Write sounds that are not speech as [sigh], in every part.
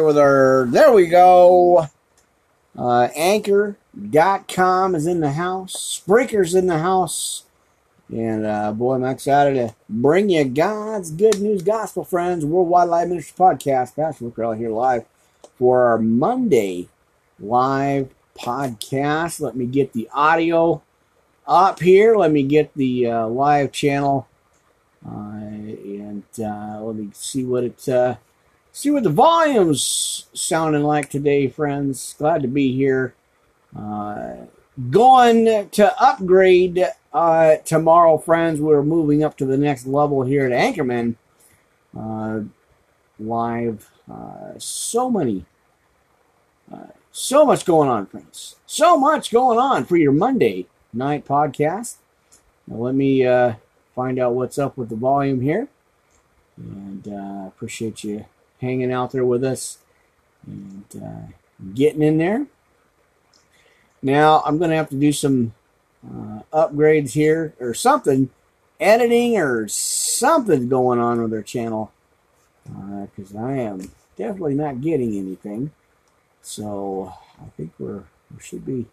With our, there we go. Uh, Anchor.com is in the house. Spreaker's in the house. And uh, boy, I'm excited to bring you God's Good News Gospel Friends Worldwide Live Ministry Podcast. Pastor out here live for our Monday live podcast. Let me get the audio up here. Let me get the uh, live channel. Uh, and uh, let me see what it uh, see what the volume's sounding like today, friends. Glad to be here. Uh, going to upgrade uh, tomorrow, friends. We're moving up to the next level here at Anchorman uh, Live. Uh, so many, uh, so much going on, friends. So much going on for your Monday night podcast. Now, let me uh, find out what's up with the volume here. And appreciate you hanging out there with us and getting in there. Now I'm going to have to do some uh, upgrades here or something, editing or something going on with their channel because uh, I am definitely not getting anything. So I think we're we should be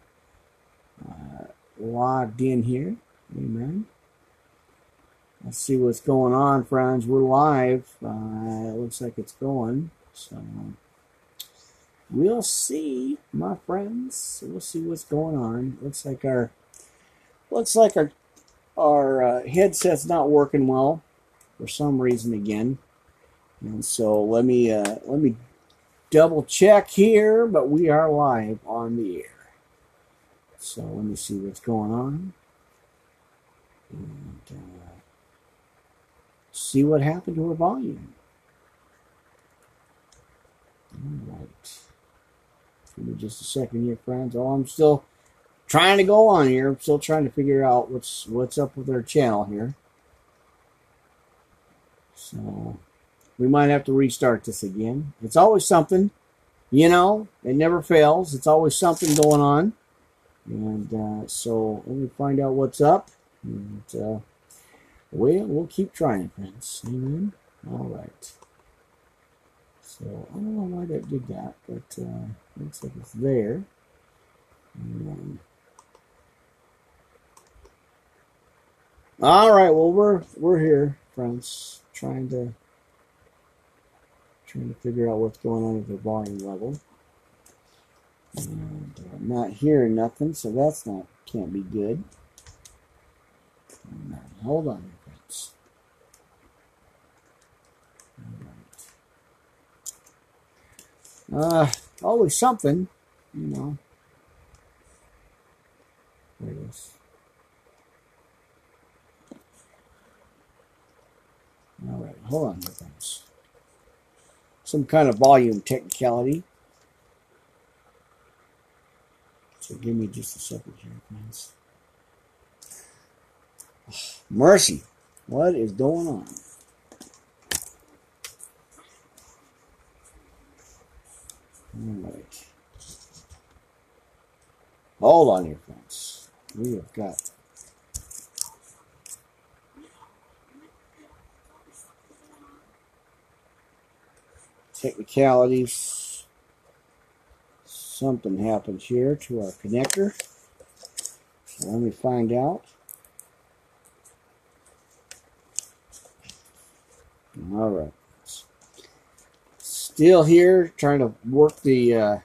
uh, logged in here. Amen. Let's see what's going on, friends. We're live. Uh, it looks like it's going. So we'll see, my friends. We'll see what's going on. Looks like our looks like our our uh, headset's not working well for some reason again. And so let me uh, let me double check here, but we are live on the air. So let me see what's going on. And uh, see what happened to our volume. All right. Give me just a second here, friends. Oh, I'm still trying to go on here. I'm still trying to figure out what's what's up with our channel here. So we might have to restart this again. It's always something, you know. It never fails. It's always something going on. And uh, so let me find out what's up. And uh, well, we'll keep trying, friends. Amen. All right. So I don't know why that did that, but uh, looks like it's there. All right, well we're we're here, friends, trying to trying to figure out what's going on with the volume level. And uh, not hearing nothing, so that's not can't be good. Hold on, friends. Uh, always something, you know. There it is. All right, hold on friends. Some kind of volume technicality. So give me just a second here, please. Mercy, what is going on? Alright. Hold on here, friends. We have got technicalities. Something happened here to our connector. So let me find out. All right. Still here trying to work the uh,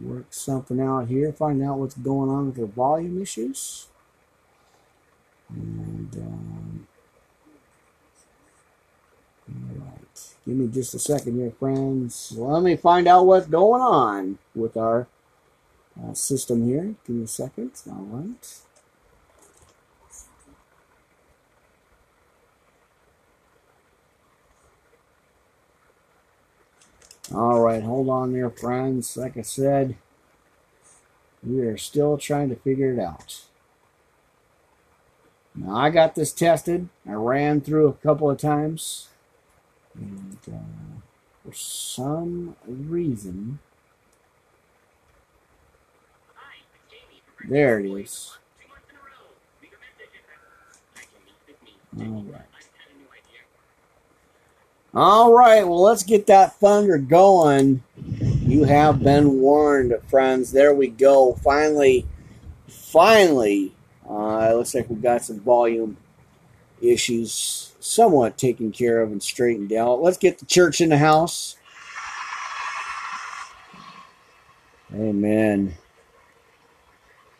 work something out here find out what's going on with the volume issues. And um, all right. Give me just a second here friends. Let me find out what's going on with our uh, system here. Give me a second. All right All right, hold on there, friends. Like I said, we are still trying to figure it out. Now, I got this tested. I ran through a couple of times. And uh, for some reason, there it is. All right. All right, well, let's get that thunder going. You have been warned, friends. There we go. Finally, finally, uh, looks like we got some volume issues somewhat taken care of and straightened out. Let's get the church in the house. Amen.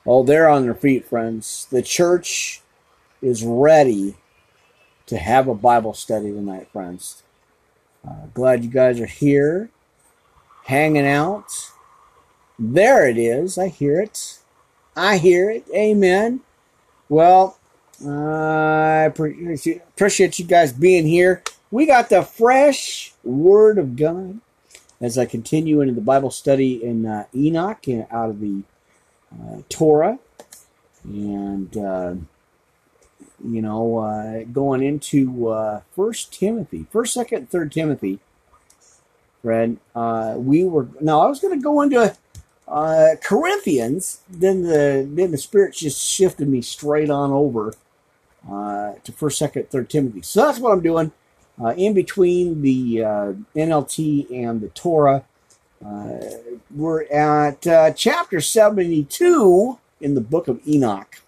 Oh, they're on their feet, friends. The church is ready to have a Bible study tonight, friends. Uh, glad you guys are here, hanging out. There it is. I hear it. I hear it. Amen. Well, uh, I appreciate you guys being here. We got the fresh Word of God as I continue into the Bible study in uh, Enoch out of the uh, Torah, and uh, you know, uh, going into uh, First Timothy, First, Second, Third Timothy. Fred, uh, we were now. I was going to go into uh, Corinthians, then the then the Spirit just shifted me straight on over uh, to First, Second, Third Timothy. So that's what I'm doing. Uh, in between the NLT and the Torah, we're at chapter 72 in the book of Enoch.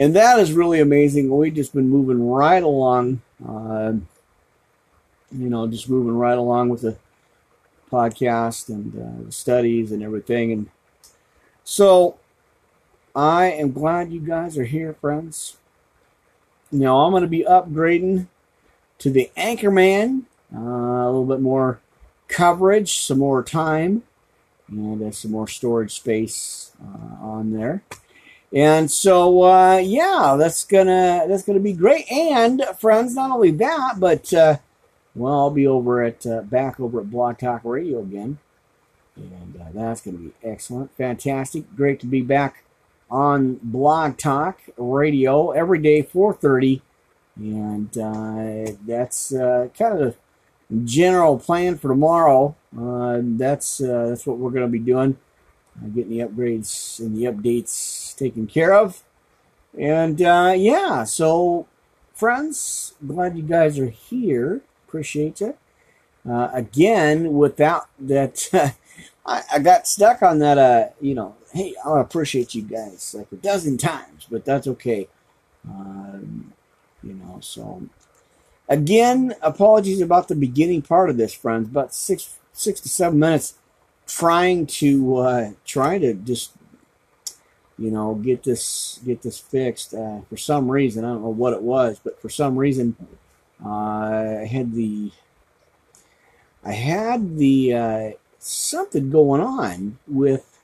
And that is really amazing. We've just been moving right along, uh, you know, just moving right along with the podcast and uh, the studies and everything. And so I am glad you guys are here, friends. Now I'm going to be upgrading to the Anchorman, uh, a little bit more coverage, some more time, and uh, some more storage space uh, on there. And so, uh, yeah, that's gonna that's gonna be great. And friends, not only that, but uh, well, I'll be over at uh, back over at Blog Talk Radio again, and uh, that's gonna be excellent, fantastic, great to be back on Blog Talk Radio every day, 4:30, and uh, that's uh, kind of the general plan for tomorrow. that's that's what we're gonna be doing, getting the upgrades and the updates taken care of. And uh, yeah, so friends, glad you guys are here. Appreciate you. Uh, again, without that, [laughs] I, I, got stuck on that. Uh, you know, hey, I appreciate you guys like a dozen times, but that's okay. Um, you know, so again, apologies about the beginning part of this, friends. About six, six to seven minutes trying to uh, trying to just you know, get this get this fixed. Uh, for some reason, I don't know what it was, but for some reason, uh, I had the I had the uh, something going on with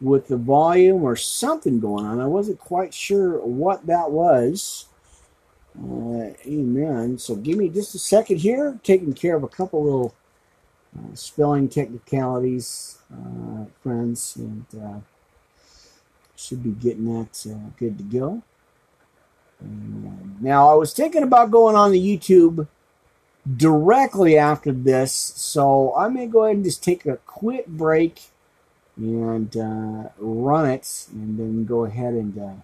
with the volume or something going on. I wasn't quite sure what that was. Uh, amen. So give me just a second here, taking care of a couple little uh, spelling technicalities, uh, friends, and should be getting that uh, good to go. And now, I was thinking about going on the YouTube directly after this, so I may go ahead and just take a quick break and uh, run it, and then go ahead and uh,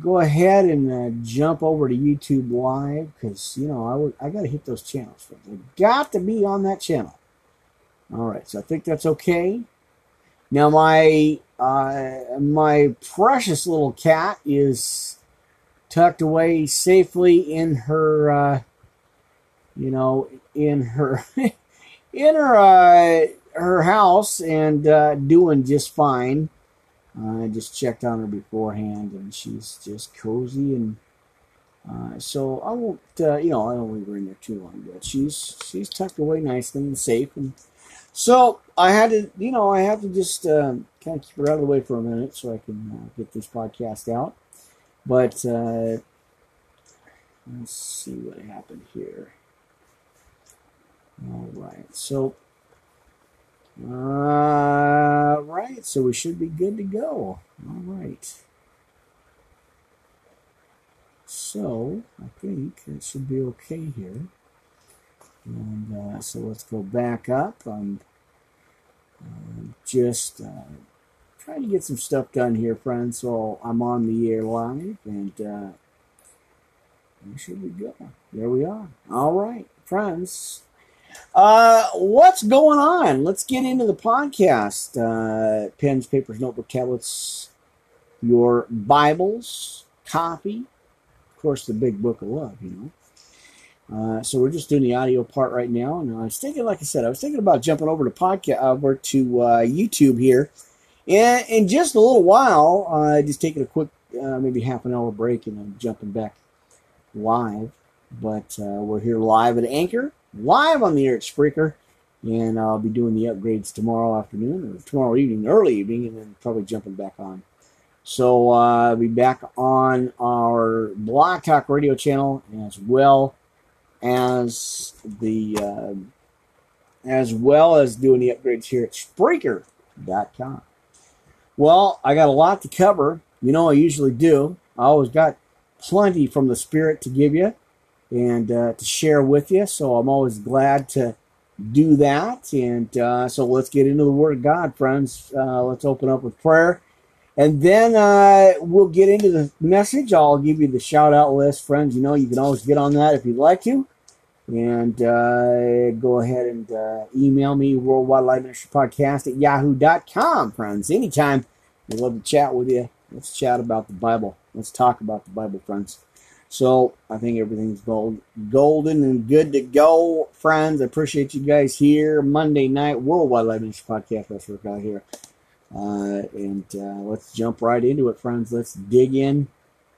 go ahead and uh, jump over to YouTube Live because you know I got to hit those channels. I got to be on that channel. All right, so I think that's okay. Now my uh, my precious little cat is tucked away safely in her, uh, you know, in her, [laughs] in her, uh, her house and uh, doing just fine. I just checked on her beforehand, and she's just cozy and. Uh, so I won't, uh, you know, I don't leave her in there too long, but she's she's tucked away nicely and safe, and so I had to, you know, I have to just um, kind of keep her out of the way for a minute so I can uh, get this podcast out. But uh, let's see what happened here. All right, so right, so we should be good to go. All right. So I think it should be okay here. And uh, so let's go back up. I'm uh, just uh, trying to get some stuff done here, friends. So I'm on the air live, and uh, should we go? There we are. All right, friends. Uh, what's going on? Let's get into the podcast. Uh, pens, papers, notebook, tablets, your Bibles, copy, of course, the big book of love, you know. Uh, so we're just doing the audio part right now, and I was thinking, like I said, I was thinking about jumping over to podcast over to uh, YouTube here, and in just a little while, uh, just taking a quick, uh, maybe half an hour break, and then jumping back live. But we're here live at Anchor, live on the air at Spreaker, and I'll be doing the upgrades tomorrow afternoon or tomorrow evening, early evening, and then probably jumping back on. So uh, I'll be back on our Blog Talk Radio channel as well as the uh, as well as doing the upgrades here at Spreaker.com. Well, I got a lot to cover. You know, I usually do. I always got plenty from the Spirit to give you and uh, to share with you. So I'm always glad to do that. And uh, so let's get into the Word of God, friends. Uh, let's open up with prayer. And then uh, we'll get into the message. I'll give you the shout out list, friends. You know, you can always get on that if you'd like to. And uh, go ahead and uh, email me, Worldwide Live Ministry Podcast at yahoo.com, friends. Anytime. I'd love to chat with you. Let's chat about the Bible. Let's talk about the Bible, friends. So I think everything's gold, golden and good to go, friends. I appreciate you guys here Monday night Worldwide Live Ministry Podcast. Let's work out here. Uh, and uh, let's jump right into it, friends. Let's dig in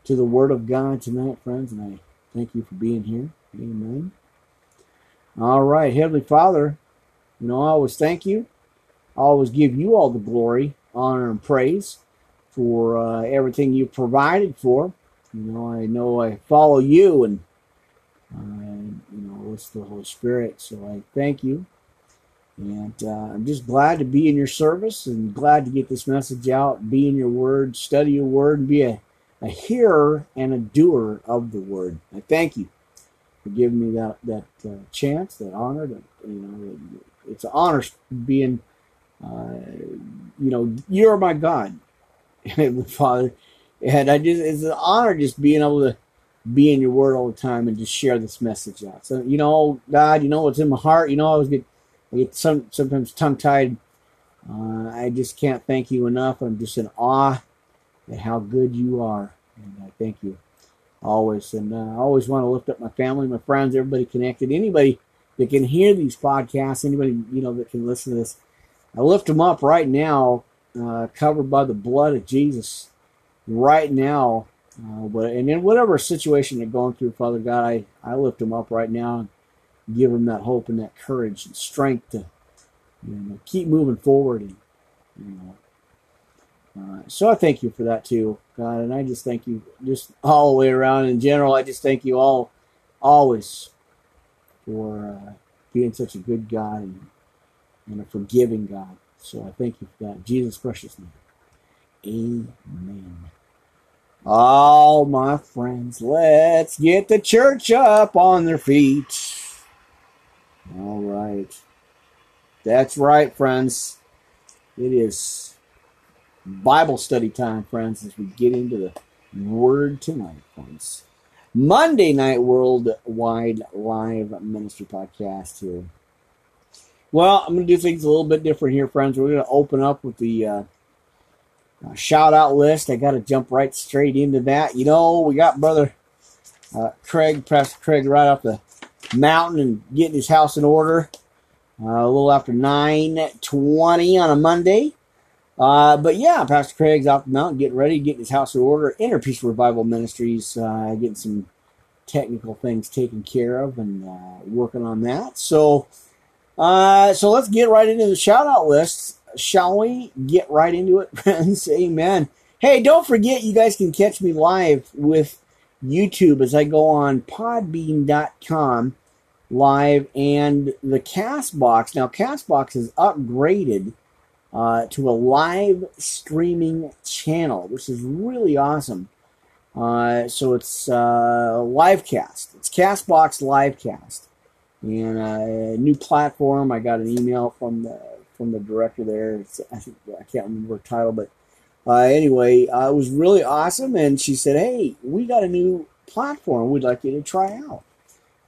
to the Word of God tonight, friends. And I thank you for being here. Amen. All right, Heavenly Father, you know, I always thank you. I always give you all the glory, honor, and praise for uh, everything you provided for. You know, I know I follow you and, uh, you know, it's the Holy Spirit. So I thank you and uh, I'm just glad to be in your service and glad to get this message out, be in your word, study your word, and be a, a hearer and a doer of the word. I thank you for giving me that, that uh, chance, that honor. That, you know, it's an honor being, uh, you know, you're my God, [laughs] Father. And I just, it's an honor just being able to be in your word all the time and just share this message out. So, you know, God, you know what's in my heart. You know, I always get I get some sometimes tongue tied. Uh, I just can't thank you enough. I'm just in awe at how good you are, and I thank you always. And uh, I always want to lift up my family, my friends, everybody connected, anybody that can hear these podcasts, anybody you know that can listen to this. I lift them up right now, uh, covered by the blood of Jesus. Right now, uh, and in whatever situation they're going through, Father God, I, I lift them up right now and give them that hope and that courage and strength to you know, keep moving forward. And, you know, uh, so I thank you for that too, God, and I just thank you just all the way around in general. I just thank you all, always, for uh, being such a good God and, and a forgiving God. So I thank you for that. Jesus' precious name. Amen. All my friends, let's get the church up on their feet. All right. That's right, friends. It is Bible study time, friends, as we get into the Word tonight, friends. Monday Night Worldwide Live Ministry Podcast here. Well, I'm going to do things a little bit different here, friends. We're going to open up with the uh, uh, shout out list. I got to jump right straight into that. You know, we got Brother uh, Craig, Pastor Craig, right off the mountain and getting his house in order. Uh, a little after 9.20 on a Monday. Uh, but yeah, Pastor Craig's off the mountain getting ready, getting his house in order. Inner Peace Revival Ministries uh, getting some technical things taken care of and uh, working on that. So, uh, so let's get right into the shout out list. Shall we get right into it, [laughs] friends? Amen. Hey, don't forget you guys can catch me live with YouTube as I go on podbean.com live and the Castbox. Now, Castbox is upgraded uh, to a live streaming channel, which is really awesome. Uh, so it's uh, Livecast. It's Castbox Livecast, and uh, a new platform. I got an email from the from the director there. It's, I, think, I can't remember her title, but uh, anyway, uh, it was really awesome. And she said, "Hey, we got a new platform we'd like you to try out.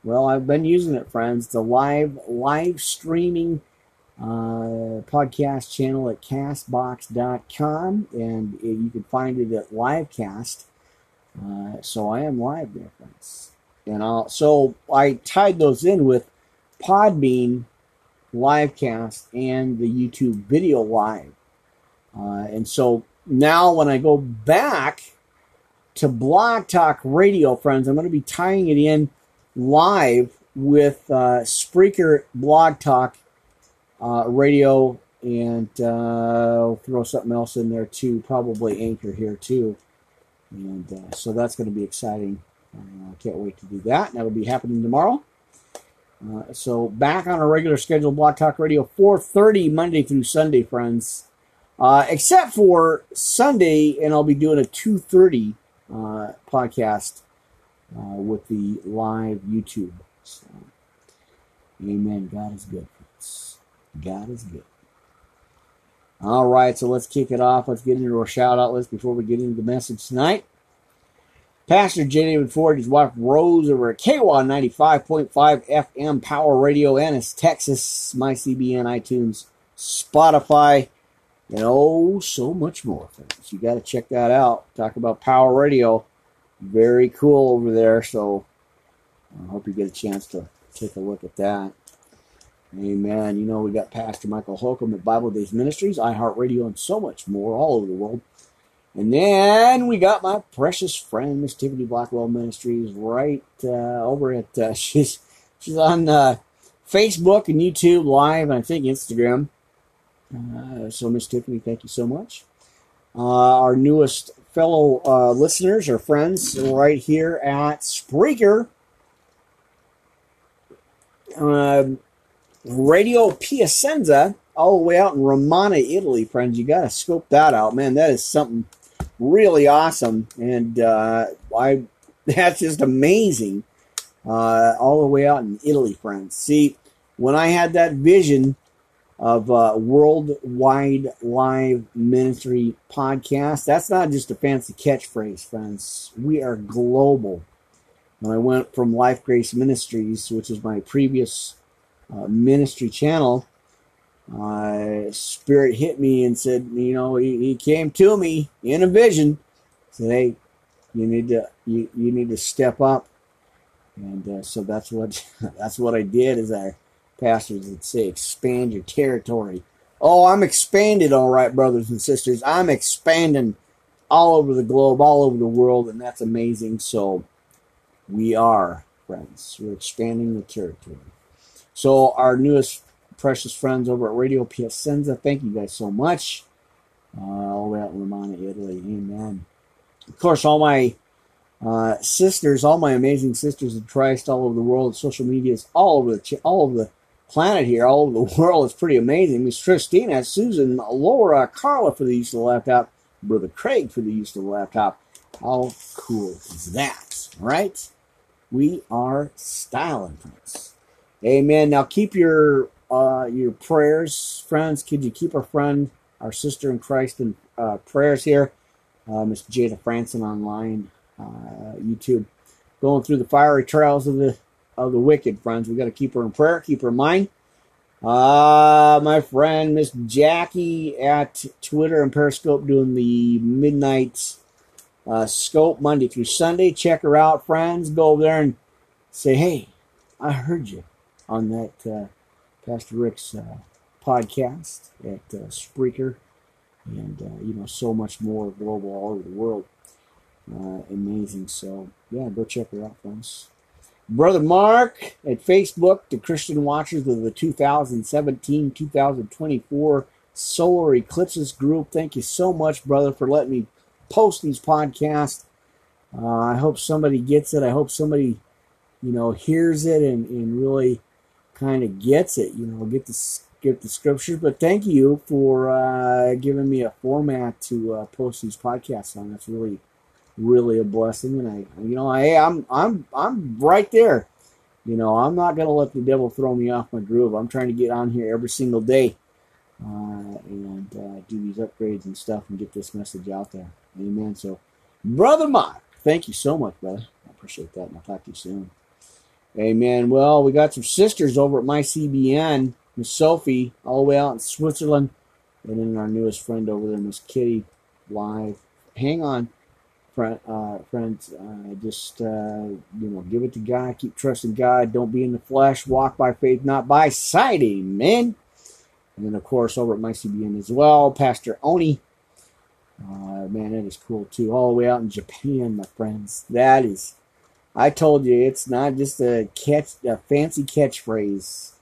Well, I've been using it, friends. The live live streaming uh, podcast channel at castbox.com, and you can find it at Livecast. Uh, so I am live there, friends. And I'll, so I tied those in with Podbean Livecast and the YouTube video live. Uh, and so now when I go back to Blog Talk Radio, friends, I'm going to be tying it in live with uh, Spreaker Blog Talk uh, Radio, and uh, throw something else in there too, probably Anchor here too. And uh, so that's going to be exciting. I can't wait to do that. That'll be happening tomorrow. Uh, so back on a regular schedule, Blog Talk Radio, 4:30 Monday through Sunday, friends. Uh, except for Sunday, and I'll be doing a 2:30 uh, podcast uh, with the live YouTube. So, amen. God is good. Friends. God is good. All right, so let's kick it off. Let's get into our shout out list before we get into the message tonight. Pastor J. David Ford, his wife Rose over at KWA 95.5 FM Power Radio, Ennis, Texas, my CBN, iTunes, Spotify, and oh, so much more. Friends. You got to check that out. Talk about Power Radio. Very cool over there. So I hope you get a chance to take a look at that. Amen. You know, we got Pastor Michael Holcomb at Bible Days Ministries, iHeartRadio, and so much more all over the world. And then we got my precious friend, Miss Tiffany Blackwell Ministries, right uh, over at uh, [laughs] she's she's on uh, Facebook and YouTube Live, and I think Instagram. Uh, so, Miss Tiffany, thank you so much. Uh, our newest fellow uh, listeners or friends, right here at Spreaker. Um, Radio Piacenza, all the way out in Romana, Italy, friends. You got to scope that out, man. That is something really awesome, and uh, I [laughs] that's just amazing. Uh, all the way out in Italy, friends. See, when I had that vision of uh, worldwide live ministry podcast, that's not just a fancy catchphrase, friends. We are global. When I went from Life Grace Ministries, which was my previous uh, ministry channel, uh, spirit hit me and said, you know, he, he came to me in a vision, said, hey, you need to you, you need to step up, and uh, so that's what [laughs] that's what I did. As our pastors would say, expand your territory. Oh, I'm expanded, all right, brothers and sisters. I'm expanding all over the globe, all over the world, and that's amazing. So we are friends. We're expanding the territory. So our newest precious friends over at Radio Piacenza. Thank you guys so much. Uh, all the way out in Romana, Italy. Amen. Of course, all my uh, sisters, all my amazing sisters in Christ all over the world, social media is all over the all over the planet here, all over the [laughs] world. It's pretty amazing. Miss Christina, Susan, Laura, Carla for the use of the laptop, Brother Craig for the use of the laptop. How cool is that, right? We are styling friends. Amen. Now keep your uh, your prayers, friends. Could you keep our friend, our sister in Christ, in uh, prayers here? Uh, Miss Jada Franson online, uh, YouTube, going through the fiery trials of the of the wicked, friends. We got to keep her in prayer, keep her in mind. Uh, my friend Miss Jackie at Twitter and Periscope doing the midnight uh, scope Monday through Sunday. Check her out, friends. Go over there and say, hey, I heard you on that uh, Pastor Rick's uh, podcast at uh, Spreaker, and uh, you know so much more global all over the world. Uh, amazing. So yeah, go check her out, friends. Brother Mark at Facebook, the Christian Watchers of the 2017-2024 Solar Eclipses Group. Thank you so much, brother, for letting me post these podcasts. Uh, I hope somebody gets it. I hope somebody, you know, hears it and, and really kind of gets it, you know, get the get the scriptures. But thank you for uh, giving me a format to uh, post these podcasts on. That's really, really a blessing. And I, you know, I, I'm I'm I'm right there. You know, I'm not gonna let the devil throw me off my groove. I'm trying to get on here every single day uh, and uh, do these upgrades and stuff and get this message out there. Amen. So, brother Mark, thank you so much, brother. I appreciate that. And I'll talk to you soon. Amen. Well, we got some sisters over at my CBN, Miss Sophie, all the way out in Switzerland, and then our newest friend over there, Miss Kitty, live. Hang on, friend, uh, friends. Uh, just uh, you know, give it to God. Keep trusting God. Don't be in the flesh. Walk by faith, not by sight. Amen. And then, of course, over at my CBN as well, Pastor Oni. Uh, man, that is cool too. All the way out in Japan, my friends. That is I told you it's not just a catch, a fancy catchphrase.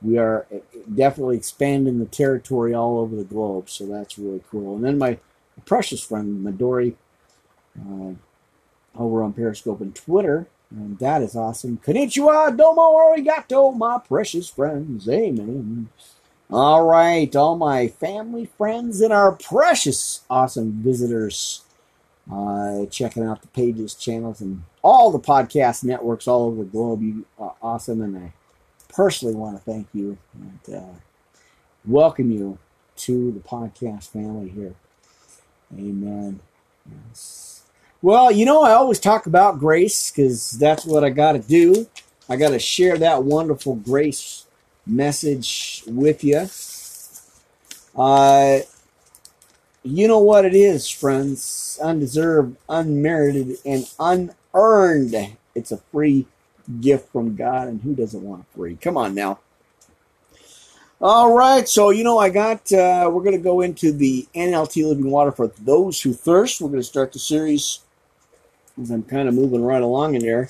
We are definitely expanding the territory all over the globe, so that's really cool. And then my precious friend Midori, uh, over on Periscope and Twitter, and that is awesome. Konnichiwa, domo arigato, my precious friends. Amen. All right, all my family, friends, and our precious, awesome visitors uh, checking out the pages, channels, and all the podcast networks all over the globe. You are awesome, and I personally want to thank you and uh, welcome you to the podcast family here. Amen. Yes. Well, you know, I always talk about grace because that's what I got to do. I got to share that wonderful grace message with you. Uh, you know what it is, friends. Undeserved, unmerited, and unearned. It's a free gift from God, and who doesn't want a free? Come on now. All right, so you know I got. Uh, we're going to go into the NLT Living Water for those who thirst. We're going to start the series as I'm kind of moving right along in there.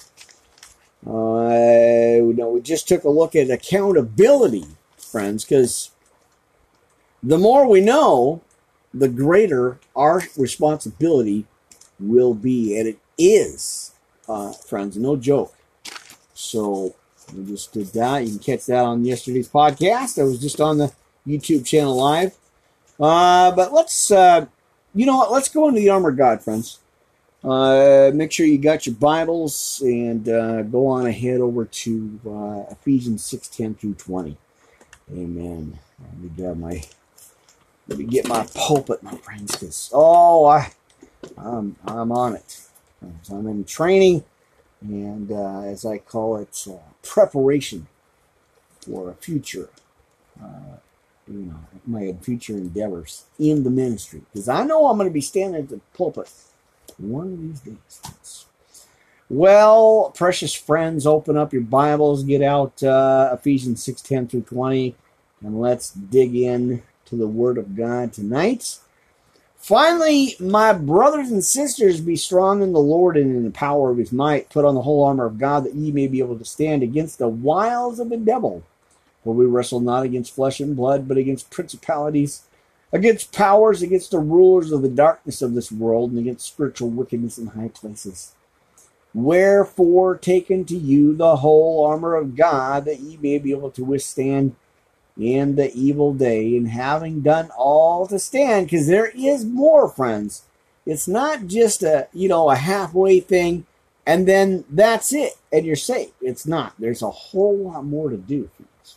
Uh, you know, we just took a look at accountability, friends, because the more we know, the greater our responsibility will be. And it is, uh, friends, no joke. So we just did that. You can catch that on yesterday's podcast. I was just on the YouTube channel live. Uh, but let's, uh, you know what? Let's go into the armor of God, friends. Uh, make sure you got your Bibles and uh, go on ahead over to uh, Ephesians 6 10 through 20. Amen. Let me grab my let me get my pulpit, my friends, because oh, I, I'm I'm on it. I'm in training, and uh, as I call it, uh, preparation for a future. Uh, you know, my future endeavors in the ministry, because I know I'm going to be standing at the pulpit one of these days. Well, precious friends, open up your Bibles, get out uh, Ephesians six ten through 20, and let's dig in to the Word of God tonight. Finally, my brothers and sisters, be strong in the Lord and in the power of his might. Put on the whole armor of God that ye may be able to stand against the wiles of the devil. For we wrestle not against flesh and blood, but against principalities, against powers, against the rulers of the darkness of this world, and against spiritual wickedness in high places. Wherefore, take unto you the whole armor of God, that ye may be able to withstand in the evil day and having done all to stand because there is more friends. It's not just a you know a halfway thing and then that's it and you're safe. It's not. There's a whole lot more to do friends.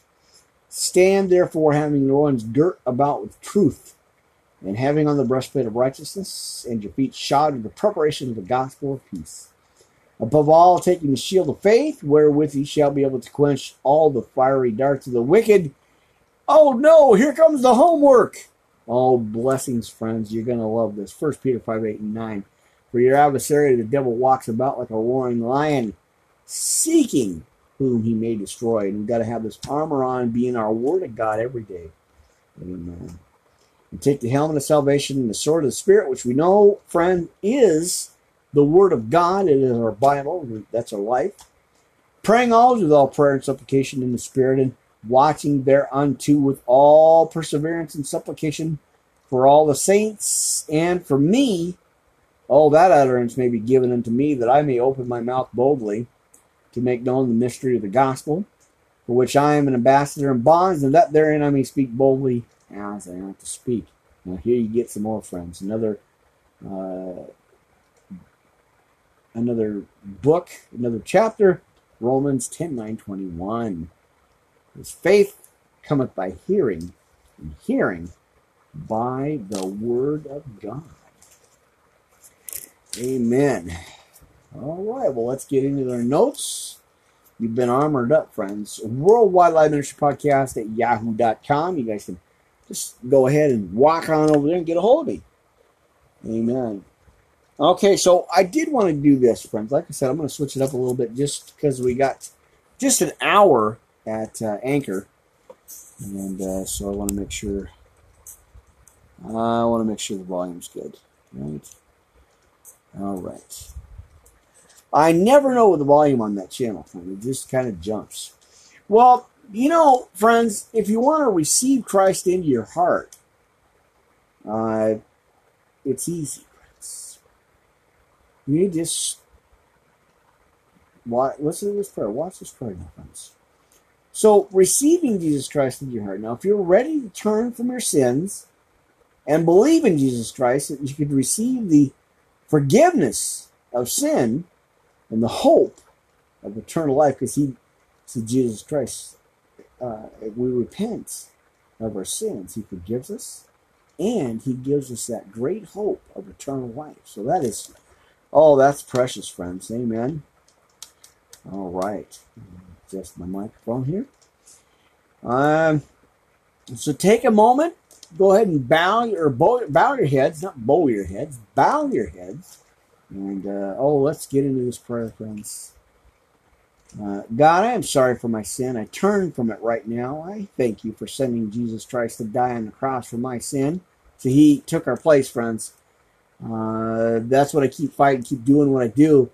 Stand therefore having your loins girt about with truth and having on the breastplate of righteousness and your feet shod with the preparation of the gospel of peace. Above all taking the shield of faith wherewith ye shall be able to quench all the fiery darts of the wicked Oh no, here comes the homework. Oh, blessings, friends. You're going to love this. 1 Peter 5 8 and 9. For your adversary, the devil, walks about like a roaring lion, seeking whom he may destroy. And we've got to have this armor on, being our word of God every day. Amen. And take the helmet of salvation and the sword of the Spirit, which we know, friend, is the word of God. It is our Bible. That's our life. Praying always with all prayer and supplication in the Spirit. And watching thereunto with all perseverance and supplication for all the saints and for me. All that utterance may be given unto me, that I may open my mouth boldly to make known the mystery of the gospel, for which I am an ambassador in bonds, and that therein I may speak boldly as I ought to speak. Now here you get some more friends. Another uh, another book, another chapter, Romans 10 9 21. His faith cometh by hearing, and hearing by the word of God. Amen. All right, well, let's get into their notes. You've been armored up, friends. Worldwide Live Ministry Podcast at yahoo.com. You guys can just go ahead and walk on over there and get a hold of me. Amen. Okay, so I did want to do this, friends. Like I said, I'm going to switch it up a little bit just because we got just an hour at uh, Anchor. And uh, so I want to make sure I want to make sure the volume's good. Right? All right. I never know the volume on that channel. It just kind of jumps. Well, you know, friends, if you want to receive Christ into your heart, uh, it's easy. You just watch, listen to this prayer. Watch this prayer friends. So, receiving Jesus Christ into your heart. Now, if you're ready to turn from your sins and believe in Jesus Christ, that you could receive the forgiveness of sin and the hope of eternal life because he said Jesus Christ, uh, we repent of our sins, he forgives us and he gives us that great hope of eternal life. So that is, oh, that's precious, friends. Amen. All right. Just my microphone here. Um, so take a moment. Go ahead and bow or bow, bow your heads, not bow your heads, bow your heads and uh, oh, let's get into this prayer, friends. Uh, God, I am sorry for my sin. I turn from it right now. I thank you for sending Jesus Christ to die on the cross for my sin. So he took our place, friends. Uh, that's what I keep fighting, keep doing what I do.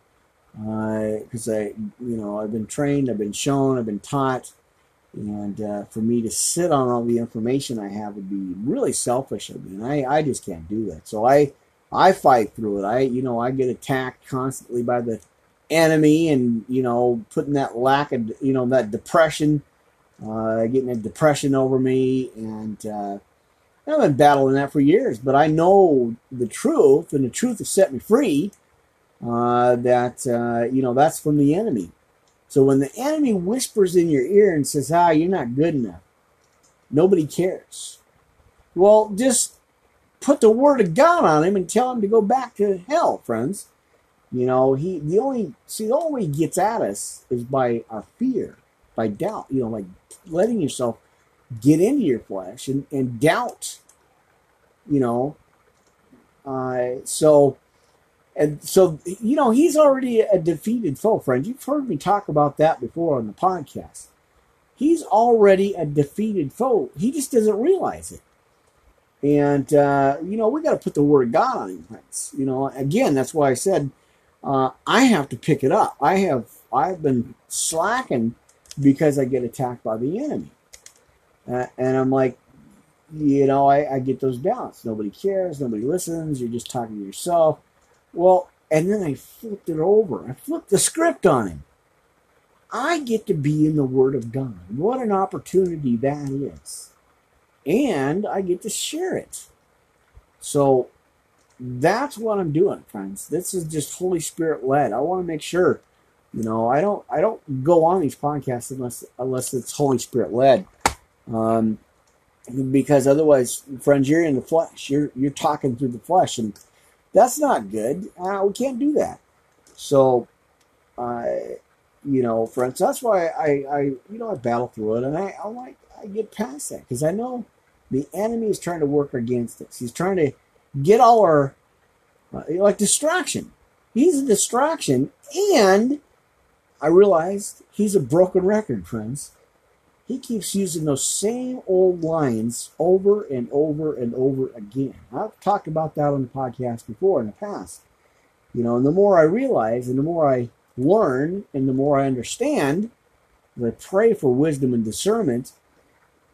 Because uh, I, you know, I've been trained, I've been shown, I've been taught. And uh, for me to sit on all the information I have would be really selfish of me. And I, I just can't do that. So I, I fight through it. I, you know, I get attacked constantly by the enemy and, you know, putting that lack of, you know, that depression, uh, getting a depression over me. And uh, I've been battling that for years, but I know the truth, and the truth has set me free. Uh, that, uh, you know, that's from the enemy. So when the enemy whispers in your ear and says, ah, you're not good enough, nobody cares. Well, just put the word of God on him and tell him to go back to hell, friends. You know, he the only see the only way he gets at us is by our fear, by doubt. You know, like letting yourself get into your flesh and, and doubt. You know, uh, so and so you know he's already a defeated foe, friends. You've heard me talk about that before on the podcast. He's already a defeated foe. He just doesn't realize it. And, uh, you know, we got to put the word of God on him. You know, again, that's why I said uh, I have to pick it up. I have, I've been slacking because I get attacked by the enemy. Uh, and I'm like, you know, I, I get those doubts. Nobody cares. Nobody listens. You're just talking to yourself. Well, and then I flipped it over. I flipped the script on him. I get to be in the Word of God. What an opportunity that is and I get to share it. So that's what I'm doing, friends. This is just Holy Spirit led. I want to make sure, you know, I don't I don't go on these podcasts unless unless it's Holy Spirit led. Um, because otherwise, friends, you're in the flesh. You're you're talking through the flesh, and that's not good. Uh, we can't do that. So, uh, you know, friends, that's why I, I you know I battle through it, and I I like I get past that because I know the enemy is trying to work against us. He's trying to get all our uh, like distraction. He's a distraction, and I realized he's a broken record, friends. He keeps using those same old lines over and over and over again. I've talked about that on the podcast before in the past. You know, and the more I realize and the more I learn and the more I understand, I pray for wisdom and discernment,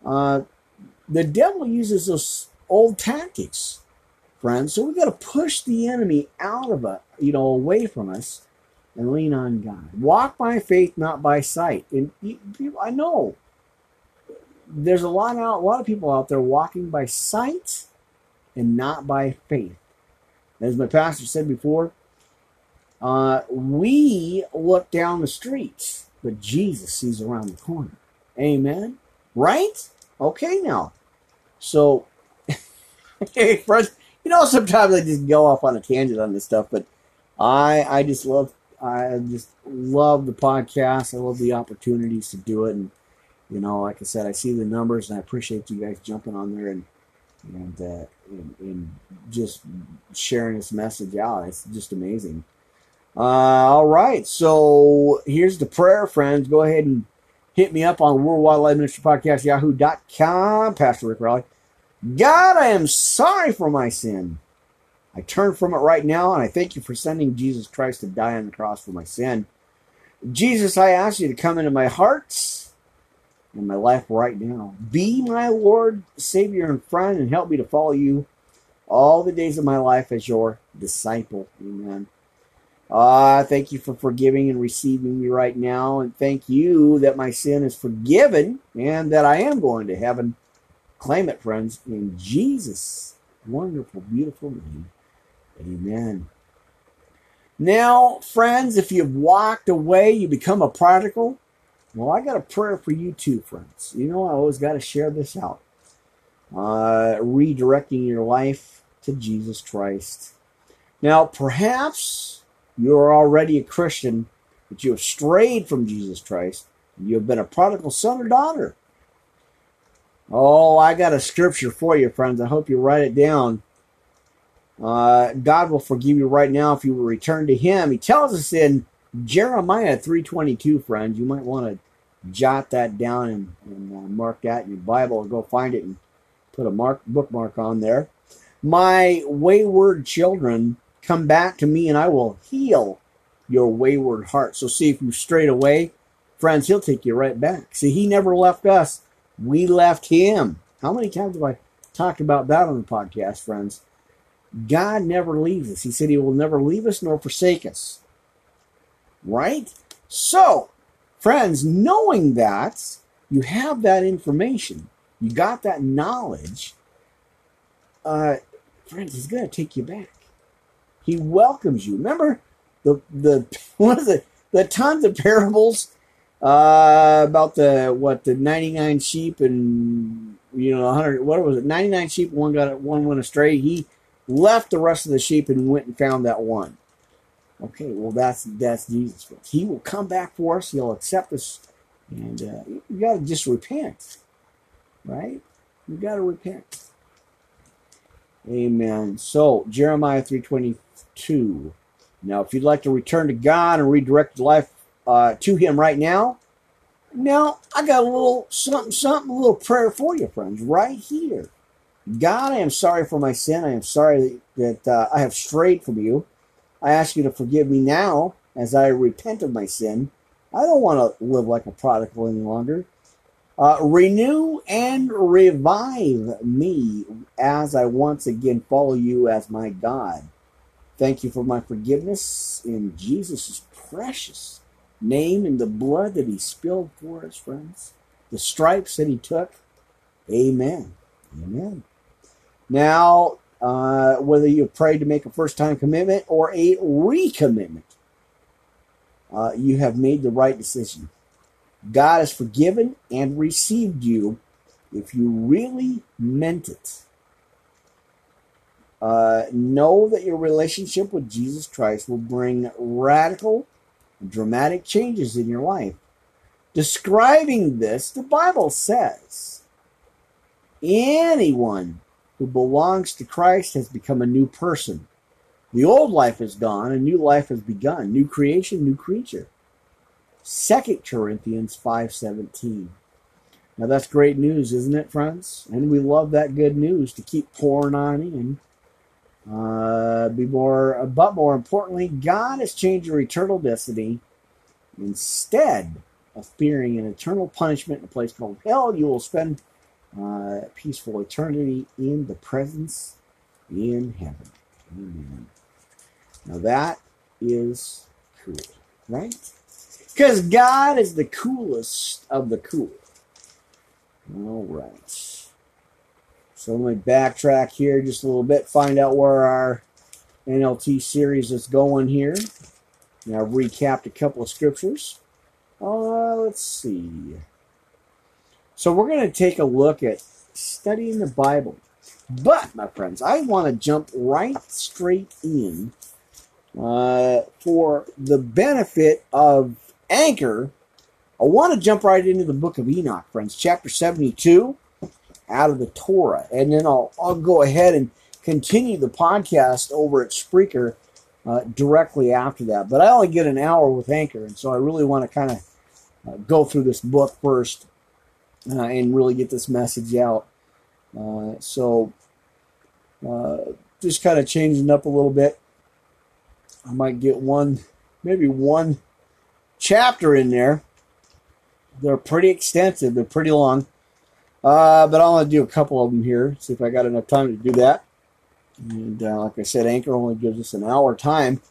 uh, the devil uses those old tactics, friends. So we got to push the enemy out of it, you know, away from us, and lean on God. Walk by faith, not by sight. And I know there's a lot out, a lot of people out there walking by sight and not by faith. As my pastor said before, uh, we look down the streets, but Jesus sees around the corner. Amen. Right? Okay, now. So, [laughs] hey, friends, you know, sometimes I just go off on a tangent on this stuff, but I I just love I just love the podcast. I love the opportunities to do it, and you know, like I said, I see the numbers, and I appreciate you guys jumping on there and and uh, and, and just sharing this message out. It's just amazing. Uh, all right, so here's the prayer, friends. Go ahead and hit me up on Worldwide Life Ministry Podcast, yahoo.com, Pastor Rick Raleigh. God, I am sorry for my sin. I turn from it right now, and I thank you for sending Jesus Christ to die on the cross for my sin. Jesus, I ask you to come into my heart and my life right now. Be my Lord, Savior, and friend, and help me to follow you all the days of my life as your disciple. Amen. Ah, uh, thank you for forgiving and receiving me right now, and thank you that my sin is forgiven and that I am going to heaven. Claim it, friends, in Jesus' wonderful, beautiful name. Amen. Now, friends, if you've walked away, you become a prodigal. Well, I got a prayer for you too, friends. You know, I always got to share this out. Uh, redirecting your life to Jesus Christ. Now, perhaps you're already a Christian, but you have strayed from Jesus Christ. You have been a prodigal son or daughter. Oh, I got a scripture for you, friends. I hope you write it down. Uh, God will forgive you right now if you will return to Him. He tells us in Jeremiah 3.22, friends. You might want to jot that down and, and uh, mark that in your Bible or go find it and put a mark bookmark on there. My wayward children, come back to me and I will heal your wayward heart. So see if you strayed away, friends, he'll take you right back. See, he never left us. We left him. How many times have I talked about that on the podcast, friends? God never leaves us. He said he will never leave us nor forsake us. Right? So, friends, knowing that, you have that information, you got that knowledge, uh, friends, he's going to take you back. He welcomes you. Remember the the one of the the tons of parables uh, about the what the ninety nine sheep and you know hundred what was it ninety nine sheep one got one went astray. He left the rest of the sheep and went and found that one. Okay, well that's that's Jesus. He will come back for us. He'll accept us, and uh, you got to just repent, right? You got to repent. Amen. So Jeremiah three twenty two. Now, if you'd like to return to God and redirect life uh, to Him right now, now I got a little something, something, a little prayer for you, friends, right here. God, I am sorry for my sin. I am sorry that, uh, I have strayed from you. I ask you to forgive me now as I repent of my sin. I don't want to live like a prodigal any longer. Uh, renew and revive me as I once again follow you as my God. Thank you for my forgiveness in Jesus' precious name and the blood that he spilled for us, friends. The stripes that he took. Amen. Amen. Now, uh, whether you prayed to make a first time commitment or a recommitment, uh, you have made the right decision. God has forgiven and received you if you really meant it. Uh, know that your relationship with Jesus Christ will bring radical, dramatic changes in your life. Describing this, the Bible says anyone who belongs to Christ has become a new person. The old life is gone, a new life has begun. New creation, new creature. 2 Corinthians 5:17. Now that's great news, isn't it, friends? And we love that good news to keep pouring on in. Uh, be more, but more importantly, God has changed your eternal destiny. Instead of fearing an eternal punishment in a place called hell, you will spend uh, peaceful eternity in the presence in heaven. Amen. Now that is cool, right? Because God is the coolest of the cool. All right. So let me backtrack here just a little bit, find out where our NLT series is going here. Now recapped a couple of scriptures. Uh, let's see. So we're going to take a look at studying the Bible. But, my friends, I want to jump right straight in uh, for the benefit of Anchor, I want to jump right into the book of Enoch, friends, chapter 72 out of the Torah. And then I'll, I'll go ahead and continue the podcast over at Spreaker uh, directly after that. But I only get an hour with Anchor, and so I really want to kind of uh, go through this book first uh, and really get this message out. Uh, so uh, just kind of changing up a little bit. I might get one, maybe one chapter in there. They're pretty extensive. They're pretty long. Uh, but I'll only do a couple of them here. See if I got enough time to do that. And uh, like I said, Anchor only gives us an hour time.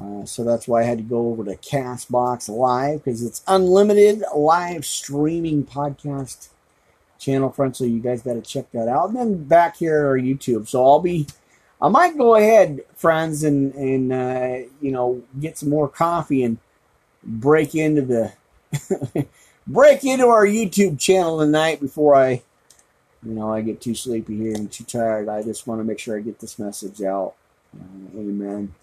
Uh, so that's why I had to go over to Castbox Live because it's unlimited live streaming podcast channel, friends. So you guys got to check that out. And then back here on YouTube. So I'll be, I might go ahead, friends, and and uh, you know get some more coffee and break into the [laughs] break into our YouTube channel tonight before I, you know, I get too sleepy here and too tired. I just want to make sure I get this message out. Uh, amen.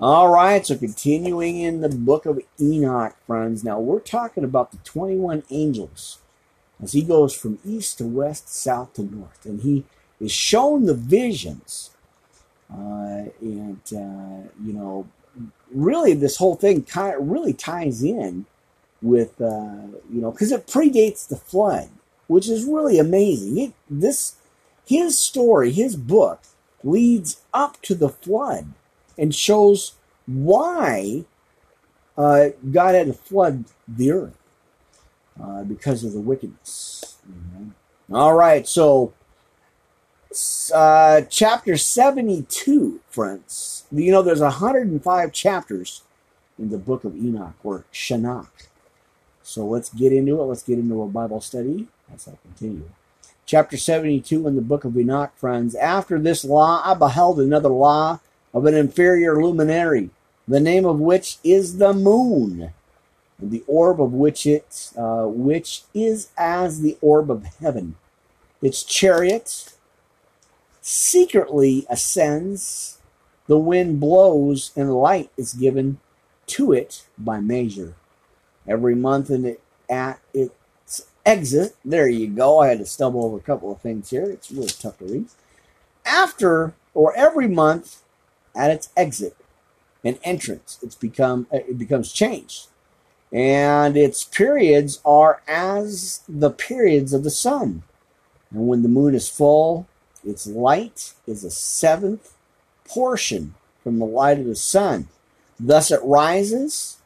All right, so continuing in the book of Enoch, friends. Now we're talking about the 21 angels as he goes from east to west, south to north, and he is shown the visions. Uh, and, uh, you know, really this whole thing kind of really ties in with, uh, you know, because it predates the flood, which is really amazing. It, this, his story, his book leads up to the flood and shows why uh, God had to flood the earth uh, because of the wickedness. Mm-hmm. All right, so uh, chapter 72, friends. You know, there's 105 chapters in the book of Enoch or Shinnach. So let's get into it. Let's get into a Bible study as I continue. Chapter 72 in the book of Enoch, friends. After this law, I beheld another law of an inferior luminary, the name of which is the moon, and the orb of which it, uh, which is as the orb of heaven. Its chariot secretly ascends, the wind blows, and light is given to it by measure. Every month and it, at its exit, there you go. I had to stumble over a couple of things here. It's really tough to read. After or every month at its exit and entrance, it's become uh, it becomes changed. And its periods are as the periods of the sun. And when the moon is full, its light is a seventh portion from the light of the sun. Thus it rises,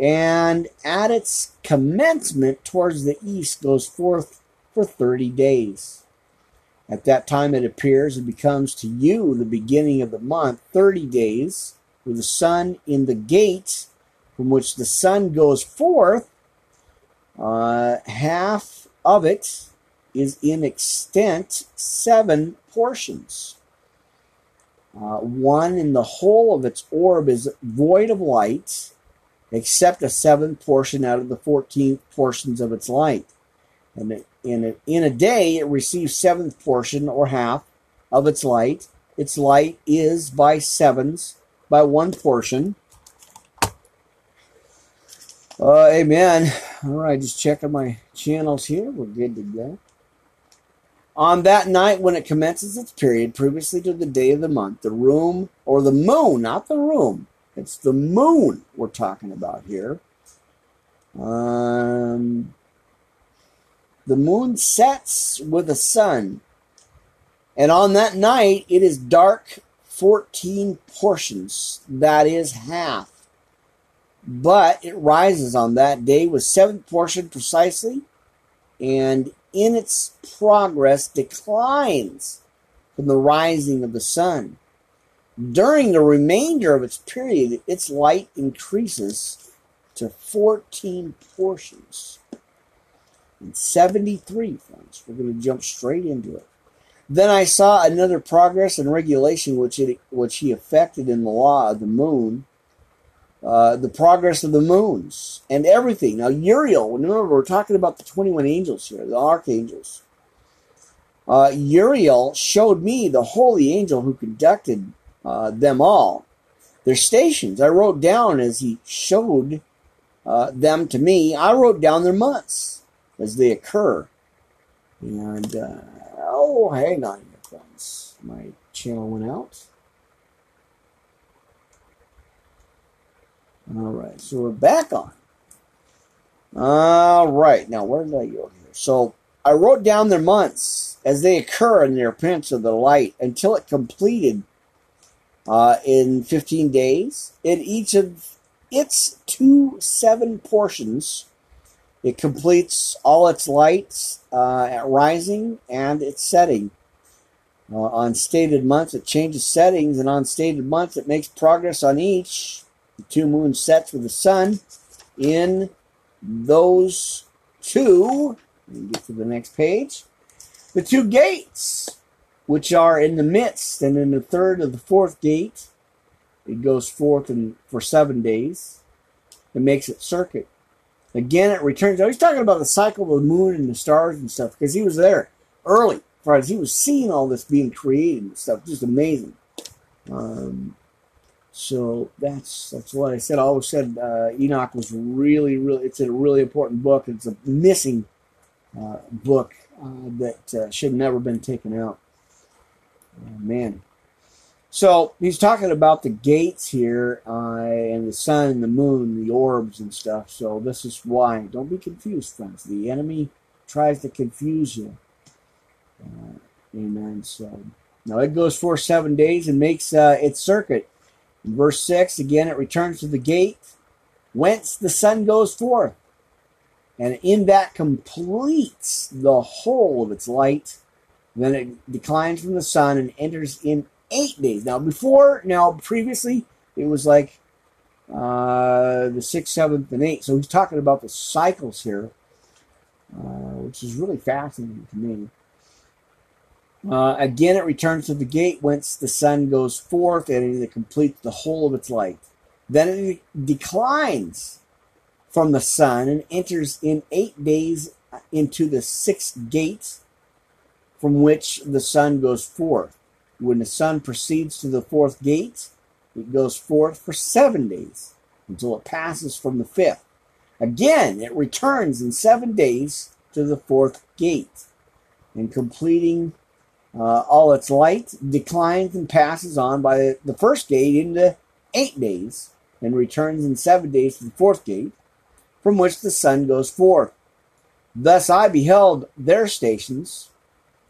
and at its commencement towards the east goes forth for 30 days. At that time it appears and becomes to you the beginning of the month, 30 days, with the sun in the gate from which the sun goes forth. Uh, half of it is in extent seven portions. Uh, one in the whole of its orb is void of light, except a seventh portion out of the 14 portions of its light. And in a, in a day, it receives seventh portion or half of its light. Its light is by sevens, by one portion. Uh, amen. All right, just checking my channels here. We're good to go. On that night when it commences its period, previously to the day of the month, the room, or the moon, not the room, it's the moon we're talking about here. Um, the moon sets with the sun, and on that night it is dark 14 portions, that is half. But it rises on that day with seventh portion precisely, and in its progress declines from the rising of the sun. During the remainder of its period, its light increases to 14 portions. And 73, friends. We're going to jump straight into it. Then I saw another progress and regulation which, it, which he effected in the law of the moon uh, the progress of the moons and everything. Now, Uriel, remember, we're talking about the 21 angels here, the archangels. Uh, Uriel showed me the holy angel who conducted uh, them all. Their stations, I wrote down as he showed uh, them to me. I wrote down their months as they occur. And, uh, oh, hang on friends. My channel went out. All right, so we're back on. All right, now where did I go here? So I wrote down their months as they occur in their appearance of the light until it completed uh, in 15 days. In each of its two seven portions, it completes all its lights uh, at rising and its setting. Uh, on stated months, it changes settings, and on stated months, it makes progress on each. The two moon sets with the sun in those two. Let me get to the next page. The two gates, which are in the midst, and in the third of the fourth gate, it goes forth and for seven days. It makes its circuit. Again, it returns. I was talking about the cycle of the moon and the stars and stuff because he was there early. Friday, he was seeing all this being created and stuff. Just amazing. Um, so that's that's what I said. I always said uh, Enoch was really, really. It's a really important book. It's a missing uh, book uh, that uh, should never been taken out. Oh, man. So he's talking about the gates here uh, and the sun and the moon, the orbs and stuff. So this is why. Don't be confused, friends. The enemy tries to confuse you. Uh, amen. So now it goes for seven days and makes uh, its circuit. In verse 6, again, it returns to the gate whence the sun goes forth. And in that completes the whole of its light. Then it declines from the sun and enters in eight days. Now, before, now, previously, it was like uh, the sixth, seventh, and eighth. So he's talking about the cycles here, uh, which is really fascinating to me. Uh, again, it returns to the gate whence the sun goes forth, and it completes the whole of its light. Then it declines from the sun and enters in eight days into the sixth gate from which the sun goes forth. When the sun proceeds to the fourth gate, it goes forth for seven days until it passes from the fifth. Again, it returns in seven days to the fourth gate, and completing uh, all its light, declines and passes on by the first gate into eight days, and returns in seven days to the fourth gate, from which the sun goes forth. Thus I beheld their stations,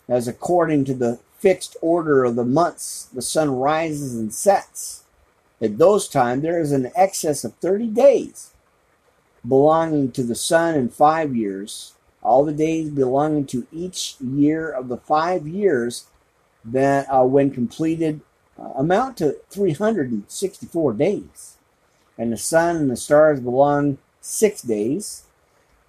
as according to the fixed order of the months the sun rises and sets. At those times there is an excess of thirty days belonging to the sun in five years, all the days belonging to each year of the five years that, uh, when completed, uh, amount to 364 days. And the sun and the stars belong six days.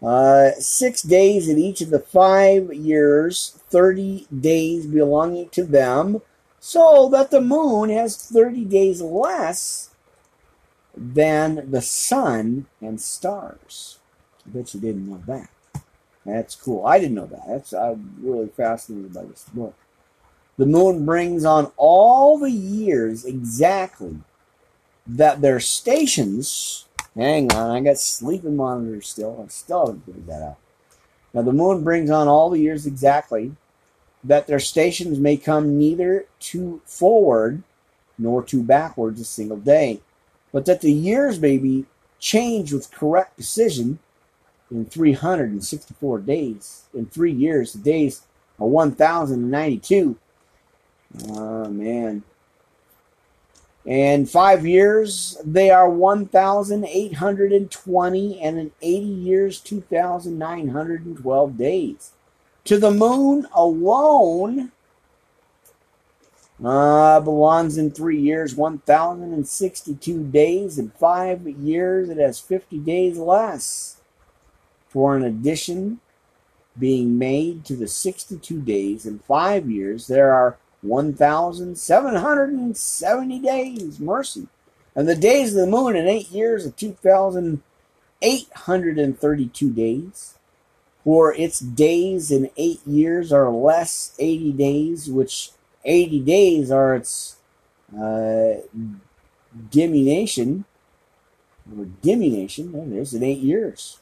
Uh, six days in each of the five years, 30 days belonging to them, so that the moon has 30 days less than the sun and stars. I bet you didn't know that. That's cool. I didn't know that. That's I'm really fascinated by this book. The moon brings on all the years exactly that their stations. Hang on, I got sleeping monitors still. I still haven't figured that out. Now the moon brings on all the years exactly that their stations may come neither too forward nor too backwards a single day, but that the years may be changed with correct precision in 364 days. In three years, the days are 1,092. Oh, man. And five years, they are 1,820, and in 80 years, 2,912 days. To the moon alone uh, belongs in three years, 1,062 days. In five years, it has 50 days less for an addition being made to the 62 days in five years, there are 1,770 days. Mercy. And the days of the moon in eight years are 2,832 days. For its days in eight years are less 80 days, which 80 days are its uh, diminution or diminution. There it is in eight years.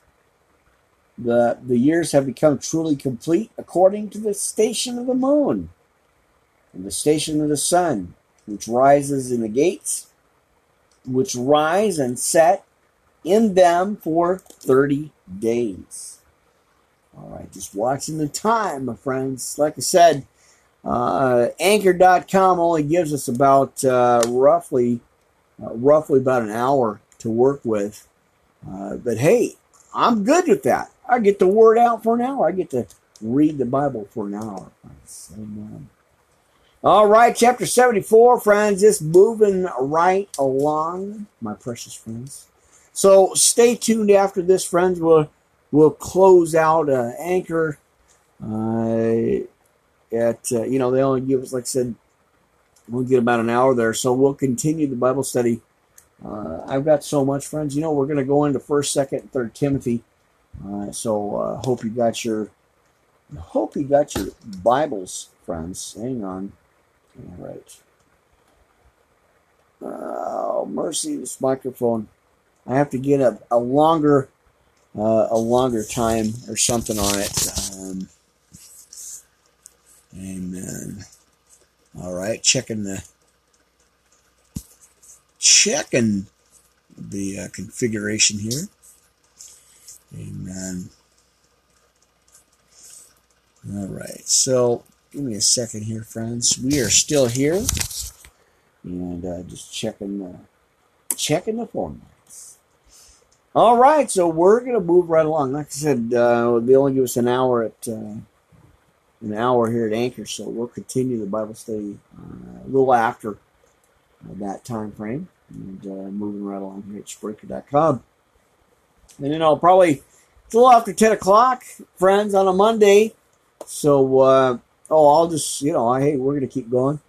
The the years have become truly complete according to the station of the moon and the station of the sun, which rises in the gates, which rise and set in them for thirty days. All right, just watching the time, my friends. Like I said, uh, Anchor.com only gives us about uh, roughly, uh, roughly about an hour to work with. Uh, but hey, I'm good with that. I get the word out for an hour. I get to read the Bible for an hour. All right, chapter 74, friends, just moving right along, my precious friends. So stay tuned after this, friends. We'll, we'll close out uh, Anchor uh, at, uh, you know, they only give us, like I said, we'll get about an hour there. So we'll continue the Bible study. Uh, I've got so much, friends. You know, we're going to go into 1st, 2nd, 3rd Timothy. Uh, so uh, hope you got your hope you got your Bibles, friends. Hang on. All right. Oh, mercy, this microphone. I have to get a, a longer uh, a longer time or something on it. Um, amen. All right, checking the checking the uh, configuration here. Amen. All right, so give me a second here, friends. We are still here, and uh, just checking the checking the formats. All right, so we're gonna move right along. Like I said, uh, they only give us an hour at uh, an hour here at Anchor, so we'll continue the Bible study uh, a little after that time frame, and uh, moving right along here at Spreaker.com. And then I'll probably it's a little after ten o'clock, friends, on a Monday. So uh, oh, I'll just you know, I hey, we're gonna keep going,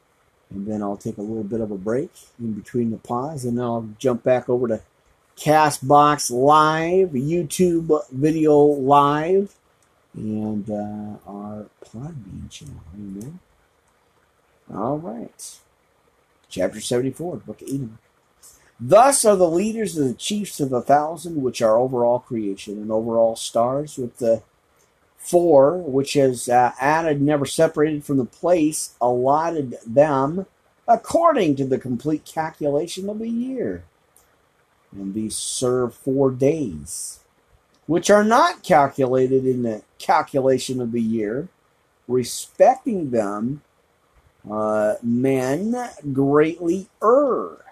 and then I'll take a little bit of a break in between the pause, and then I'll jump back over to Castbox Live, YouTube video live, and uh, our Podbean channel. Amen. All right. Chapter 74, Book of. Thus are the leaders of the chiefs of the thousand, which are over all creation, and over all stars, with the four, which is uh, added, never separated from the place, allotted them according to the complete calculation of the year. And these serve four days, which are not calculated in the calculation of the year, respecting them, uh, men greatly err.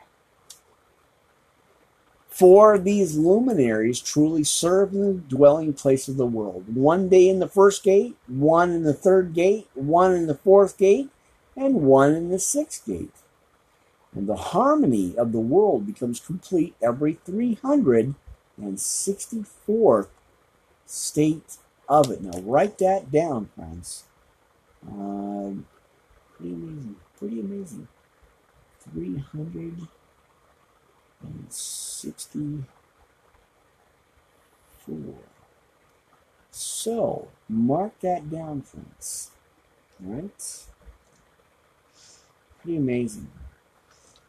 For these luminaries truly serve in the dwelling place of the world. One day in the first gate, one in the third gate, one in the fourth gate, and one in the sixth gate. And the harmony of the world becomes complete every 364th state of it. Now, write that down, friends. Um, pretty amazing. Pretty amazing. 300 and 64. So, mark that down, friends. All right? Pretty amazing.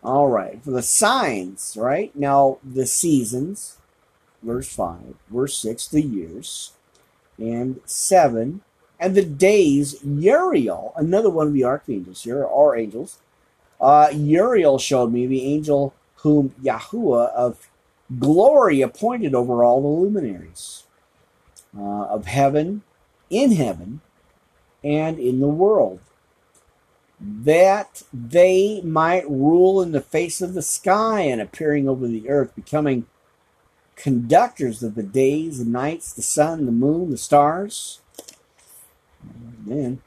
All right, for the signs, right? Now, the seasons, verse 5, verse 6, the years, and 7, and the days, Uriel, another one of the archangels here, or angels, uh, Uriel showed me the angel whom Yahuwah of glory appointed over all the luminaries uh, of heaven, in heaven, and in the world, that they might rule in the face of the sky and appearing over the earth, becoming conductors of the days, the nights, the sun, the moon, the stars. Amen.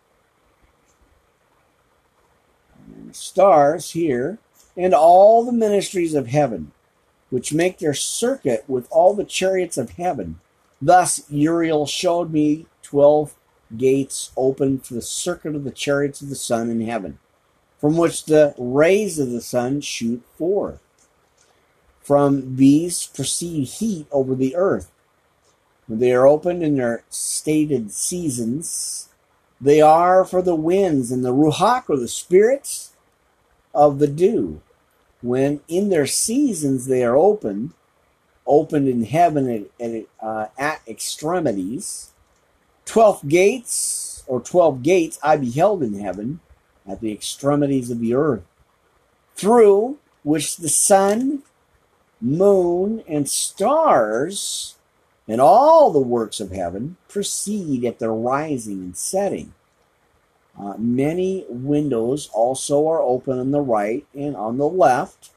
And stars here and all the ministries of heaven, which make their circuit with all the chariots of heaven. Thus Uriel showed me twelve gates open for the circuit of the chariots of the sun in heaven, from which the rays of the sun shoot forth. From these proceed heat over the earth. When they are opened in their stated seasons, they are for the winds and the ruach or the spirits of the dew, when in their seasons they are opened, opened in heaven at, at, uh, at extremities. 12 gates, or twelve gates, I beheld in heaven at the extremities of the earth, through which the sun, moon, and stars and all the works of heaven proceed at their rising and setting. Uh, many windows also are open on the right and on the left.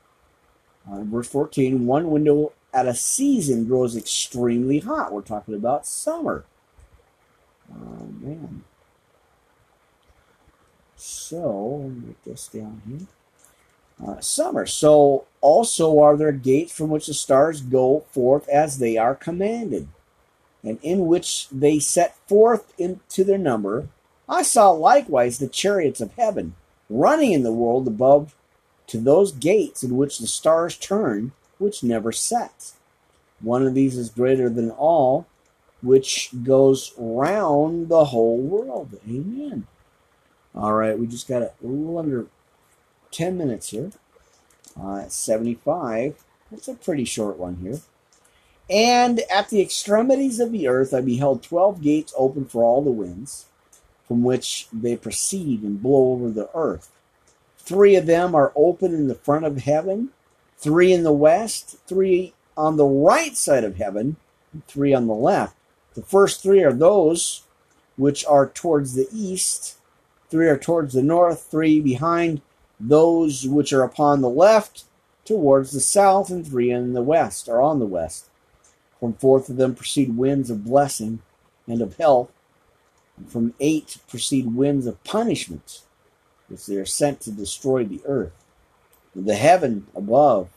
Uh, verse 14 one window at a season grows extremely hot. We're talking about summer. Oh, man. So, let me get this down here. Uh, summer. So, also are there gates from which the stars go forth as they are commanded, and in which they set forth into their number. I saw likewise the chariots of heaven running in the world above to those gates in which the stars turn, which never set. One of these is greater than all, which goes round the whole world. Amen. All right, we just got a little under 10 minutes here. Uh, 75. That's a pretty short one here. And at the extremities of the earth I beheld 12 gates open for all the winds, from which they proceed and blow over the earth. Three of them are open in the front of heaven, three in the west, three on the right side of heaven, and three on the left. The first three are those which are towards the east, three are towards the north, three behind those which are upon the left towards the south, and three in the west are on the west. From forth of them proceed winds of blessing and of health, from eight proceed winds of punishment, which they are sent to destroy the earth. The heaven above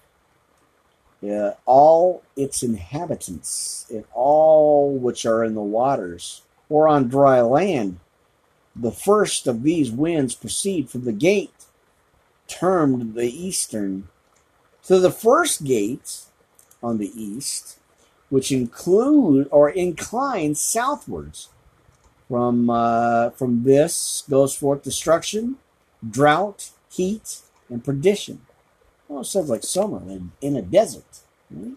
uh, all its inhabitants, and all which are in the waters, or on dry land. The first of these winds proceed from the gate termed the eastern. to the first gate on the east, which include or inclines southwards, from uh, from this goes forth destruction, drought, heat, and perdition. Well, it sounds like summer in, in a desert, right?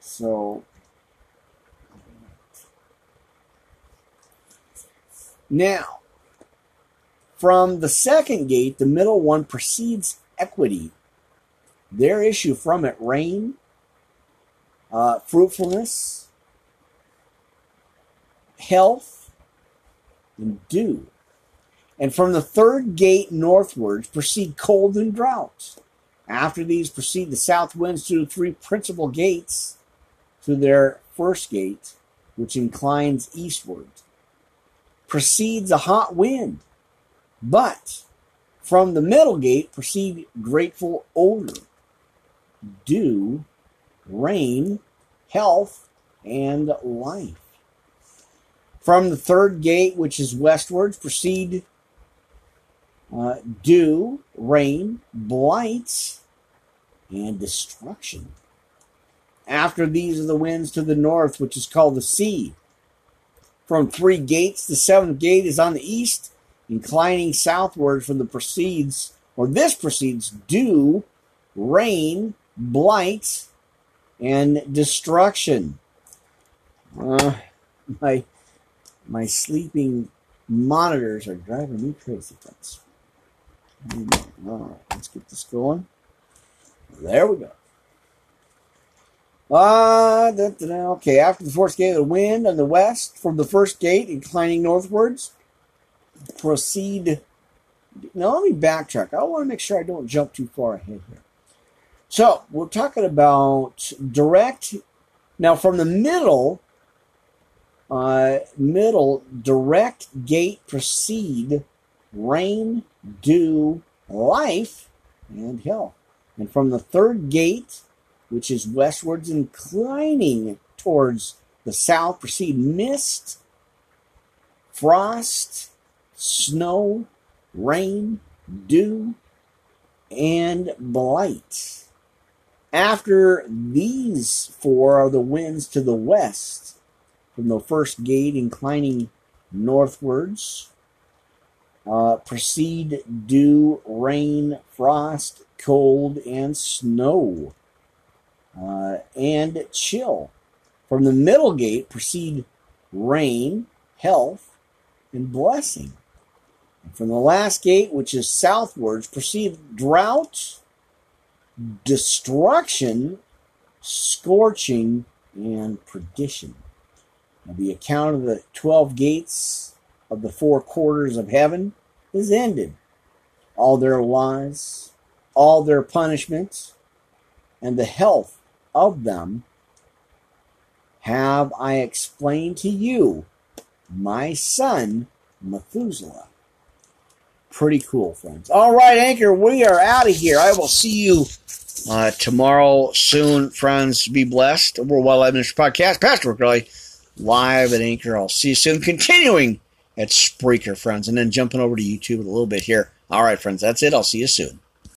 So, now, from the second gate, the middle one precedes equity. There issue from it rain, uh, fruitfulness, health, and dew. And from the third gate northwards proceed cold and drought. After these proceed the south winds through three principal gates to their first gate, which inclines eastward. Proceeds a hot wind, but from the middle gate proceed grateful odor, dew, rain, health, and life. From the third gate, which is westwards, proceed uh, dew, rain, blights, and destruction. After these are the winds to the north, which is called the sea. From three gates, the seventh gate is on the east, inclining southward from the proceeds, or this proceeds, dew, rain, blights, and destruction. Uh, [laughs] my my sleeping monitors are driving me crazy, friends. All right, let's get this going. There we go. Ah, okay. After the fourth gate the wind on the west, from the first gate, inclining northwards, proceed. Now let me backtrack. I want to make sure I don't jump too far ahead here. So we're talking about direct. Now from the middle, uh, middle direct gate proceed rain, dew, life, and hell. And from the third gate, which is westwards inclining towards the south, proceed mist, frost, snow, rain, dew, and blight. After these four are the winds to the west, from the first gate inclining northwards, uh, precede dew, rain, frost, cold, and snow, uh, and chill. From the middle gate proceed rain, health, and blessing. And from the last gate, which is southwards, proceed drought, destruction, scorching, and perdition. The account of the twelve gates of the four quarters of heaven is ended. All their lies, all their punishments, and the health of them have I explained to you, my son Methuselah. Pretty cool, friends. All right, Anchor, we are out of here. I will see you uh, tomorrow soon, friends. Be blessed. Worldwide Live Ministry Podcast, Pastor Rick live at Anchor. I'll see you soon. Continuing at Spreaker, friends, and then jumping over to YouTube a little bit here. All right, friends, that's it. I'll see you soon.